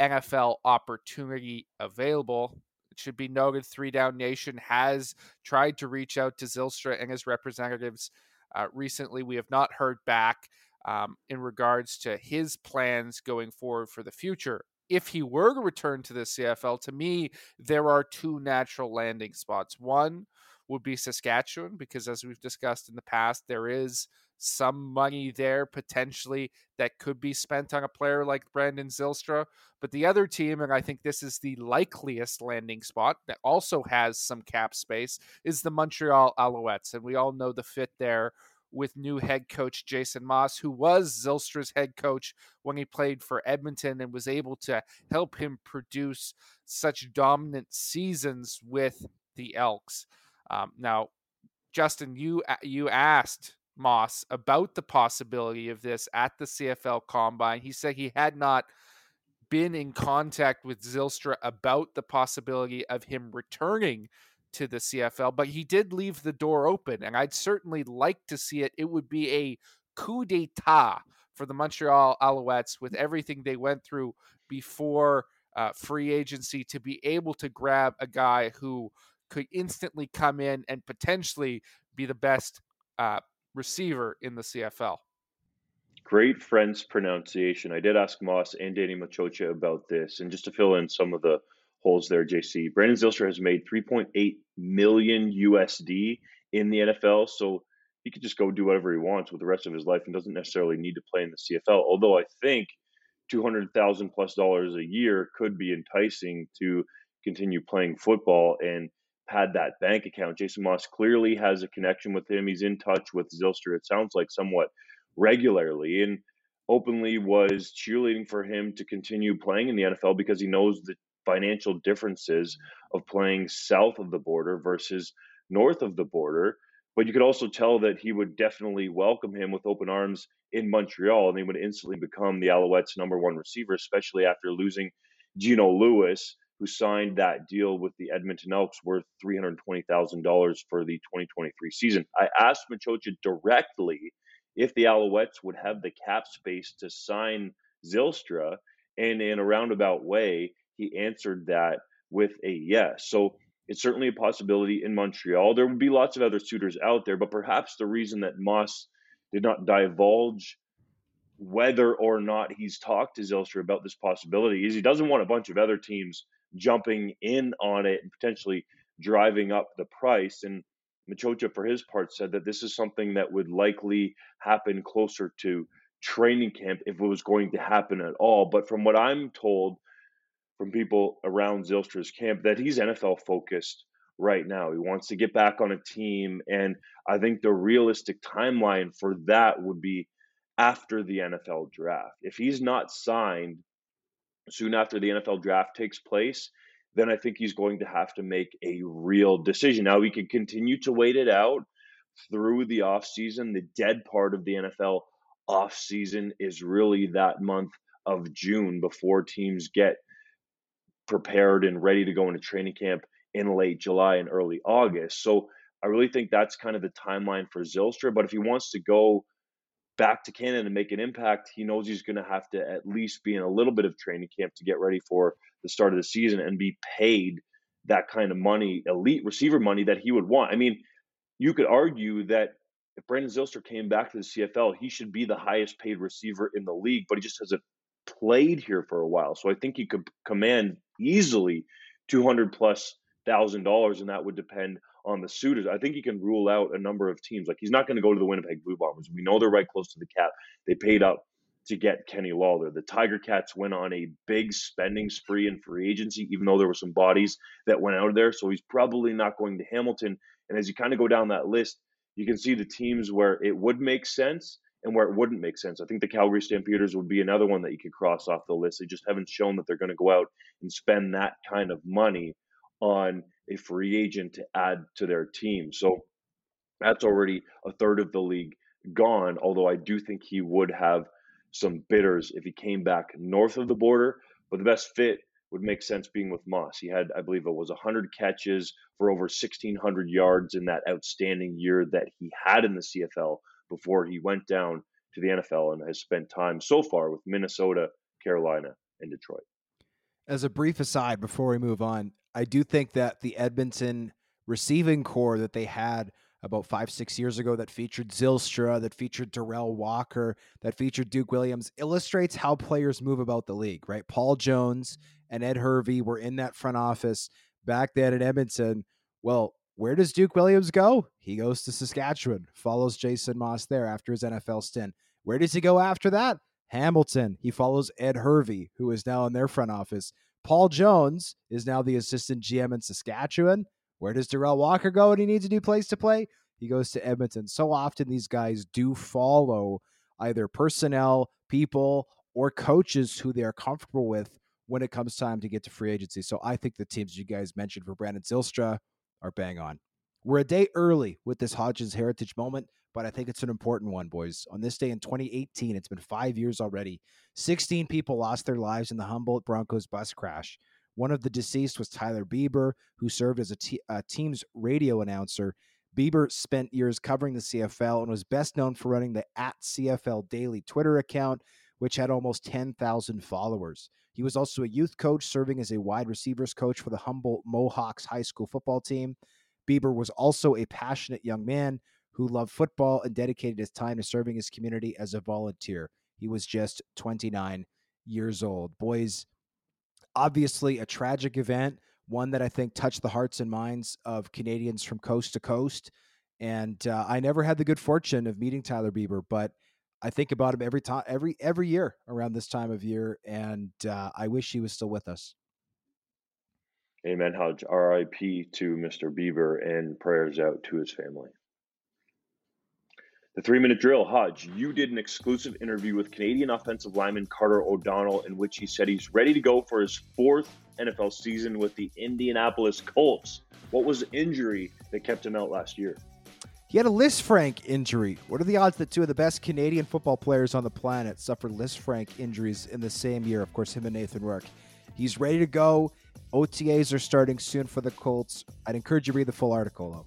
NFL opportunity available. It should be noted, Three Down Nation has tried to reach out to Zylstra and his representatives uh, recently. We have not heard back um, in regards to his plans going forward for the future. If he were to return to the CFL, to me, there are two natural landing spots. One would be Saskatchewan, because as we've discussed in the past, there is some money there potentially that could be spent on a player like Brandon Zylstra. But the other team, and I think this is the likeliest landing spot that also has some cap space, is the Montreal Alouettes. And we all know the fit there with new head coach Jason Maas, who was Zylstra's head coach when he played for Edmonton and was able to help him produce such dominant seasons with the Elks. Um, now, Justin, you you asked Maas about the possibility of this at the CFL Combine. He said he had not been in contact with Zylstra about the possibility of him returning to the CFL, but he did leave the door open, and I'd certainly like to see it. It would be a coup d'etat for the Montreal Alouettes with everything they went through before uh, free agency to be able to grab a guy who could instantly come in and potentially be the best uh, receiver in the CFL. Great French pronunciation. I did ask Maas and Danny Maciocia about this, and just to fill in some of the holes there, JC. Brandon Zylstra has made 3.8 million USD in the NFL, so he could just go do whatever he wants with the rest of his life and doesn't necessarily need to play in the CFL. Although I think 200,000 plus dollars a year could be enticing to continue playing football and had that bank account. Jason Maas clearly has a connection with him. He's in touch with Zylstra, it sounds like somewhat regularly, and openly was cheerleading for him to continue playing in the NFL because he knows the financial differences of playing south of the border versus north of the border. But you could also tell that he would definitely welcome him with open arms in Montreal, and he would instantly become the Alouettes' number one receiver, especially after losing Geno Lewis who signed that deal with the Edmonton Elks worth $320,000 for the 2023 season. I asked Maciocia directly if the Alouettes would have the cap space to sign Zylstra, and in a roundabout way, he answered that with a yes. So it's certainly a possibility in Montreal. There would be lots of other suitors out there, but perhaps the reason that Maas did not divulge whether or not he's talked to Zylstra about this possibility is he doesn't want a bunch of other teams jumping in on it and potentially driving up the price. And Maciocia, for his part, said that this is something that would likely happen closer to training camp if it was going to happen at all. But from what I'm told from people around Zylstra's camp, that he's NFL focused right now. He wants to get back on a team. And I think the realistic timeline for that would be after the NFL draft. If he's not signed soon after the NFL draft takes place, then I think he's going to have to make a real decision. Now, we can continue to wait it out through the offseason. The dead part of the NFL offseason is really that month of June before teams get prepared and ready to go into training camp in late July and early August. So I really think that's kind of the timeline for Zylstra. But if he wants to go back to Canada and make an impact, he knows he's going to have to at least be in a little bit of training camp to get ready for the start of the season and be paid that kind of money, elite receiver money that he would want. I mean, you could argue that if Brandon Zylstra came back to the CFL, he should be the highest paid receiver in the league, but he just hasn't played here for a while. So I think he could command easily 200 plus thousand dollars, and that would depend on the suitors. I think he can rule out a number of teams. Like he's not going to go to the Winnipeg Blue Bombers. We know they're right close to the cap. They paid up to get Kenny Lawler. The Tiger Cats went on a big spending spree in free agency, even though there were some bodies that went out of there. So he's probably not going to Hamilton. And as you kind of go down that list, you can see the teams where it would make sense and where it wouldn't make sense. I think the Calgary Stampeders would be another one that you could cross off the list. They just haven't shown that they're going to go out and spend that kind of money on a free agent to add to their team. So that's already a third of the league gone. Although I do think he would have some bidders if he came back north of the border. But the best fit would make sense being with Maas. He had, I believe, it was 100 catches for over 1,600 yards in that outstanding year that he had in the CFL before he went down to the NFL and has spent time so far with Minnesota, Carolina, and Detroit. As a brief aside before we move on, I do think that the Edmonton receiving corps that they had about five, six years ago that featured Zylstra, that featured Derel Walker, that featured Duke Williams illustrates how players move about the league, right? Paul Jones and Ed Hervey were in that front office back then in Edmonton. Well, where does Duke Williams go? He goes to Saskatchewan, follows Jason Maas there after his NFL stint. Where does he go after that? Hamilton. He follows Ed Hervey, who is now in their front office. Paul Jones is now the assistant GM in Saskatchewan. Where does Derel Walker go when he needs a new place to play? He goes to Edmonton. So often these guys do follow either personnel, people, or coaches who they are comfortable with when it comes time to get to free agency. So I think the teams you guys mentioned for Brandon Zylstra are bang on. We're a day early with this Hodge's Heritage moment, but I think it's an important one, boys. On this day in 2018, it's been five years already. 16 people lost their lives in the Humboldt Broncos bus crash. One of the deceased was Tyler Bieber, who served as a, t- a team's radio announcer. Bieber spent years covering the CFL and was best known for running the at CFL Daily Twitter account, which had almost 10,000 followers. He was also a youth coach, serving as a wide receivers coach for the Humboldt Mohawks high school football team. Bieber was also a passionate young man who loved football and dedicated his time to serving his community as a volunteer. He was just 29 years old. Boys, obviously a tragic event, one that I think touched the hearts and minds of Canadians from coast to coast. And uh, I never had the good fortune of meeting Tyler Bieber, but I think about him every time, every every year around this time of year, and uh, I wish he was still with us. Amen, Hodge. R.I.P. to Mr. Bieber and prayers out to his family. The three minute drill, Hodge, you did an exclusive interview with Canadian offensive lineman Carter O'Donnell in which he said he's ready to go for his fourth NFL season with the Indianapolis Colts. What was the injury that kept him out last year? He had a Lisfranc injury. What are the odds that two of the best Canadian football players on the planet suffered Lisfranc injuries in the same year? Of course, him and Nathan Rourke. He's ready to go. OTAs are starting soon for the Colts. I'd encourage you to read the full article, though.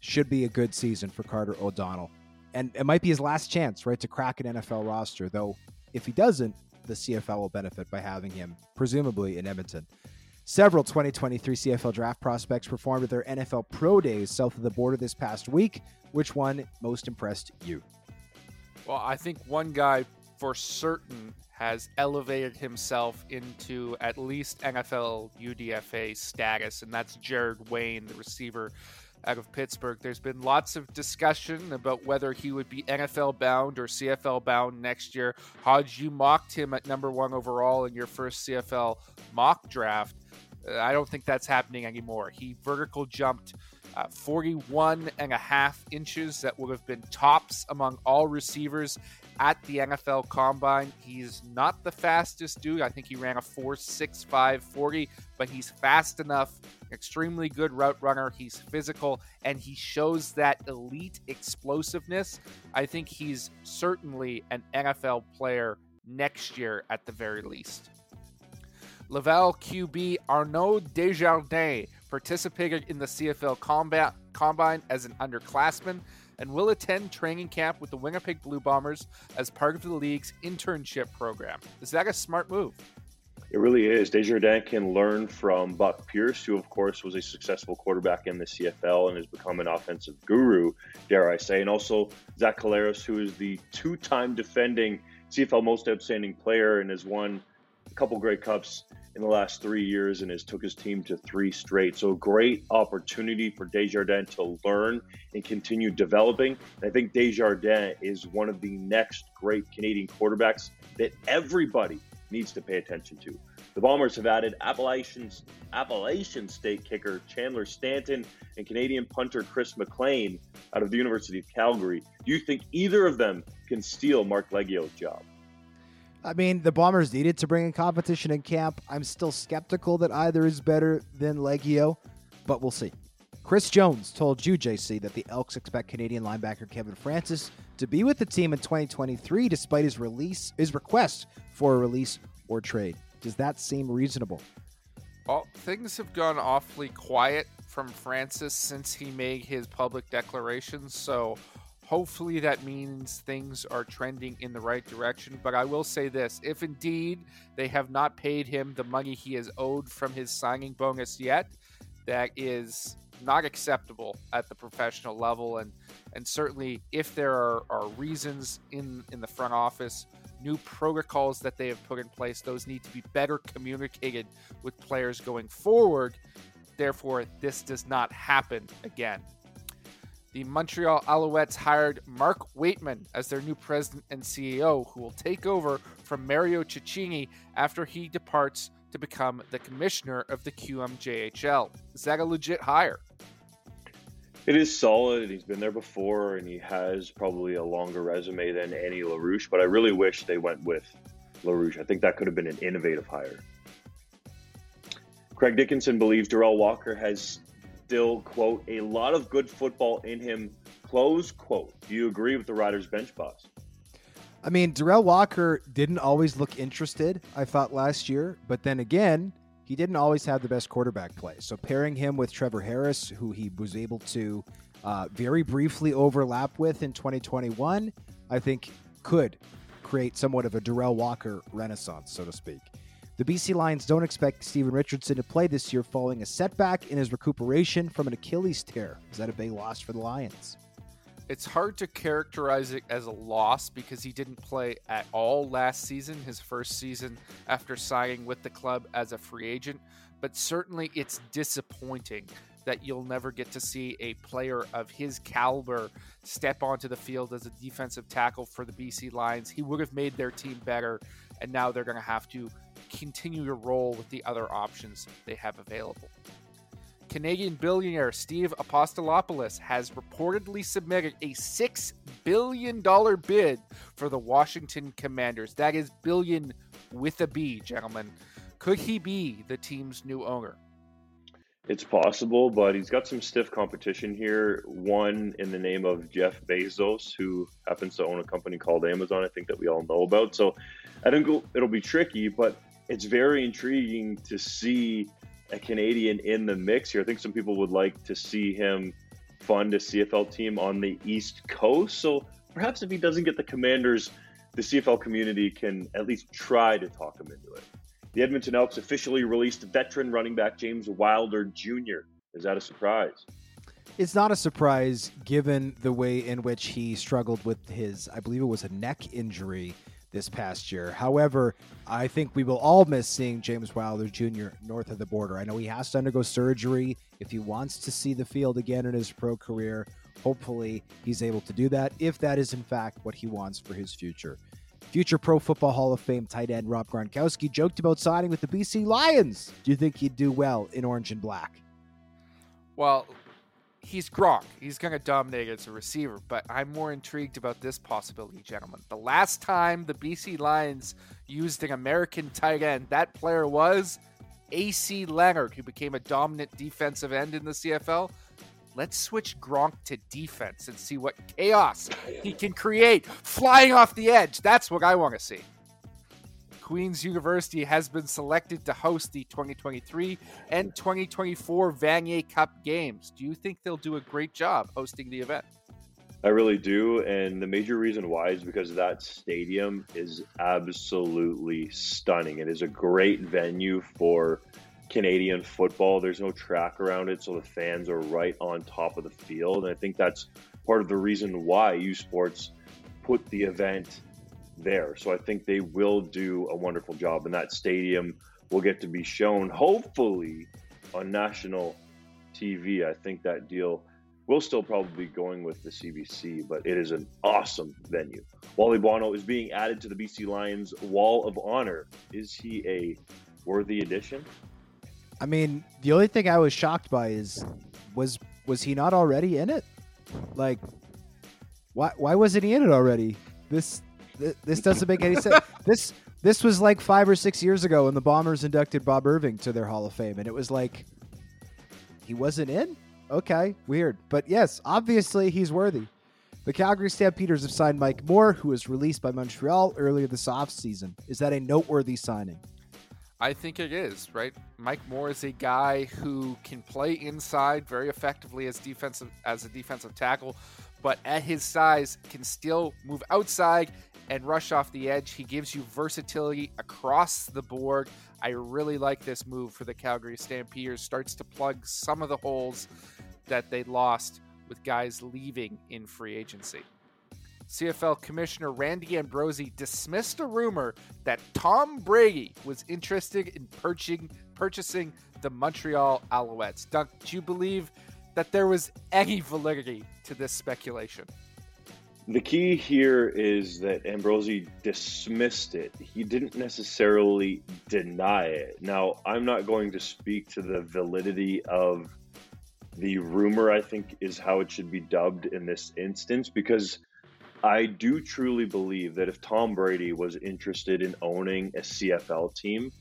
Should be a good season for Carter O'Donnell and it might be his last chance, right, to crack an NFL roster. Though, if he doesn't, the CFL will benefit by having him, presumably in Edmonton. Several 2023 CFL draft prospects performed at their NFL Pro Days south of the border this past week. Which one most impressed you? Well, I think one guy for certain has elevated himself into at least NFL UDFA status, and that's Jared Wayne, the receiver out of Pittsburgh. There's been lots of discussion about whether he would be NFL bound or CFL bound next year. Hodge, you mocked him at number one overall in your first CFL mock draft. Uh, I don't think that's happening anymore. He vertical jumped uh, 41 and a half inches. That would have been tops among all receivers at the NFL Combine. He's not the fastest dude. I think he ran a 4.65 40, but he's fast enough, extremely good route runner. He's physical, and he shows that elite explosiveness. I think he's certainly an NFL player next year at the very least. Laval QB Arnaud Desjardins participated in the CFL combat, Combine as an underclassman and will attend training camp with the Winnipeg Blue Bombers as part of the league's internship program. Is that a smart move? It really is. Desjardins can learn from Buck Pierce, who, of course, was a successful quarterback in the CFL and has become an offensive guru, dare I say. And also Zach Collaros, who is the two time defending CFL most outstanding player and has won a couple Grey Cups in the last three years and has took his team to three straight. So great opportunity for Desjardins to learn and continue developing. And I think Desjardins is one of the next great Canadian quarterbacks that everybody needs to pay attention to. The Bombers have added Appalachian, Appalachian State kicker Chandler Stanton and Canadian punter Chris McLean out of the University of Calgary. Do you think either of them can steal Marc Liegghio's job? I mean, the Bombers needed to bring in competition in camp. I'm still skeptical that either is better than Liegghio, but we'll see. Chris Jones told you, JC, that the Elks expect Canadian linebacker Kevin Francis to be with the team in 2023 despite his release his request for a release or trade. Does that seem reasonable? Well, things have gone awfully quiet from Francis since he made his public declarations, so Hopefully, that means things are trending in the right direction. But I will say this if indeed they have not paid him the money he has owed from his signing bonus yet, that is not acceptable at the professional level. And, and certainly, if there are, are reasons in, in the front office, new protocols that they have put in place, those need to be better communicated with players going forward. Therefore, this does not happen again. The Montreal Alouettes hired Mark Weightman as their new president and CEO, who will take over from Mario Cecchini after he departs to become the commissioner of the QMJHL. Is that a legit hire? It is solid. He's been there before, and he has probably a longer resume than Annie LaRouche. But I really wish they went with LaRouche. I think that could have been an innovative hire. Craig Dickenson believes Derel Walker has still, quote, a lot of good football in him, close quote. Do you agree with the Riders bench boss? I mean, Derel Walker didn't always look interested, I thought last year, but then again, he didn't always have the best quarterback play. So pairing him with Trevor Harris, who he was able to uh, very briefly overlap with in 2021, I think could create somewhat of a Derel Walker renaissance, so to speak. The BC Lions don't expect Steven Richardson to play this year following a setback in his recuperation from an Achilles tear. Is that a big loss for the Lions? It's hard to characterize it as a loss because he didn't play at all last season, his first season after signing with the club as a free agent. But certainly it's disappointing that you'll never get to see a player of his caliber step onto the field as a defensive tackle for the BC Lions. He would have made their team better, and now they're going to have to continue your role with the other options they have available. Canadian billionaire Steve Apostolopoulos has reportedly submitted a $6 billion bid for the Washington Commanders. That is billion with a B, gentlemen. Could he be the team's new owner? It's possible, but he's got some stiff competition here. One in the name of Jeff Bezos, who happens to own a company called Amazon, I think that we all know about. So I think it'll be tricky, but it's very intriguing to see a Canadian in the mix here. I think some people would like to see him fund a CFL team on the East Coast. So perhaps if he doesn't get the Commanders, the CFL community can at least try to talk him into it. The Edmonton Elks officially released veteran running back James Wilder Jr. Is that a surprise? It's not a surprise given the way in which he struggled with his, I believe it was a neck injury this past year. However, I think we will all miss seeing James Wilder Jr. north of the border. I know he has to undergo surgery if he wants to see the field again in his pro career. Hopefully, he's able to do that if that is in fact what he wants for his future. Future Pro Football Hall of Fame tight end Rob Gronkowski joked about signing with the BC Lions. Do you think he'd do well in orange and black? Well, he's Gronk. He's going to dominate as a receiver, but I'm more intrigued about this possibility, gentlemen. The last time the BC Lions used an American tight end, that player was AC Leonard, who became a dominant defensive end in the CFL. Let's switch Gronk to defense and see what chaos he can create flying off the edge. That's what I want to see. Queen's University has been selected to host the 2023 and 2024 Vanier Cup games. Do you think they'll do a great job hosting the event? I really do. And the major reason why is because that stadium is absolutely stunning. It is a great venue for Canadian football. There's no track around it, so the fans are right on top of the field. And I think that's part of the reason why U Sports put the event there. So I think they will do a wonderful job, and that stadium will get to be shown, hopefully, on national TV. I think that deal will still probably be going with the CBC, but it is an awesome venue. Wally Buono is being added to the BC Lions Wall of Honor. Is he a worthy addition? I mean, the only thing I was shocked by is was was he not already in it? Like, why why wasn't he in it already? This this doesn't make any sense. This this was like five or six years ago when the Bombers inducted Bob Irving to their Hall of Fame, and it was like he wasn't in. Okay, weird, but yes, obviously he's worthy. The Calgary Stampeders have signed Mike Moore, who was released by Montreal earlier this offseason. Is that a noteworthy signing? I think it is, right? Mike Moore is a guy who can play inside very effectively as defensive as a defensive tackle, but at his size can still move outside and rush off the edge. He gives you versatility across the board. I really like this move for the Calgary Stampeders. Starts to plug some of the holes that they lost with guys leaving in free agency. CFL Commissioner Randy Ambrosie dismissed a rumor that Tom Brady was interested in purchasing, purchasing the Montreal Alouettes. Dunk, do you believe that there was any validity to this speculation? The key here is that Ambrosie dismissed it. He didn't necessarily deny it. Now, I'm not going to speak to the validity of the rumor, I think, is how it should be dubbed in this instance, because I do truly believe that if Tom Brady was interested in owning a CFL team,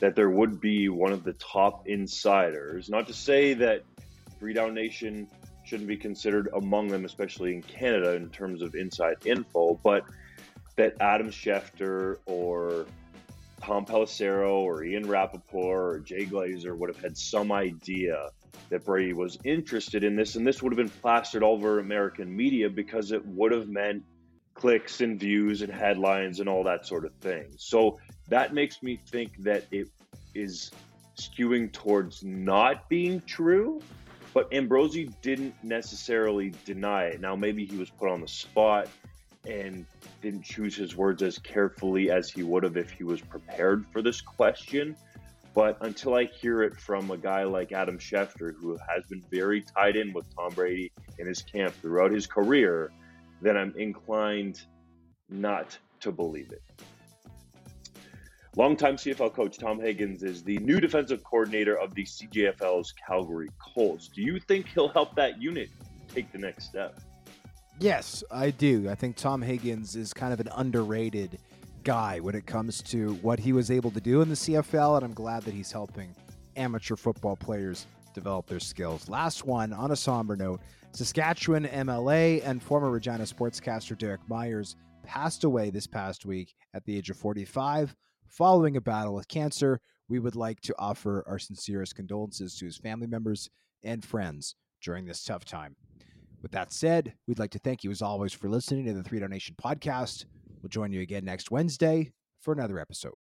that there would be one of the top insiders, not to say that Three Down Nation shouldn't be considered among them, especially in Canada in terms of inside info, but that Adam Schefter or Tom Pelissero or Ian Rapoport or Jay Glazer would have had some idea that Brady was interested in this, and this would have been plastered all over American media because it would have meant clicks and views and headlines and all that sort of thing. So that makes me think that it is skewing towards not being true but Ambrosie didn't necessarily deny it. Now, maybe he was put on the spot and didn't choose his words as carefully as he would have if he was prepared for this question. But until I hear it from a guy like Adam Schefter, who has been very tied in with Tom Brady in his camp throughout his career, then I'm inclined not to believe it. Longtime CFL coach Tom Higgins is the new defensive coordinator of the CJFL's Calgary Colts. Do you think he'll help that unit take the next step? Yes, I do. I think Tom Higgins is kind of an underrated guy when it comes to what he was able to do in the CFL, and I'm glad that he's helping amateur football players develop their skills. Last one on a somber note Saskatchewan MLA and former Regina sportscaster Derek Meyers passed away this past week at the age of 45 following a battle with cancer. We would like to offer our sincerest condolences to his family members and friends during this tough time. With that said, we'd like to thank you as always for listening to the Three Down Nation podcast. We'll join you again next Wednesday for another episode.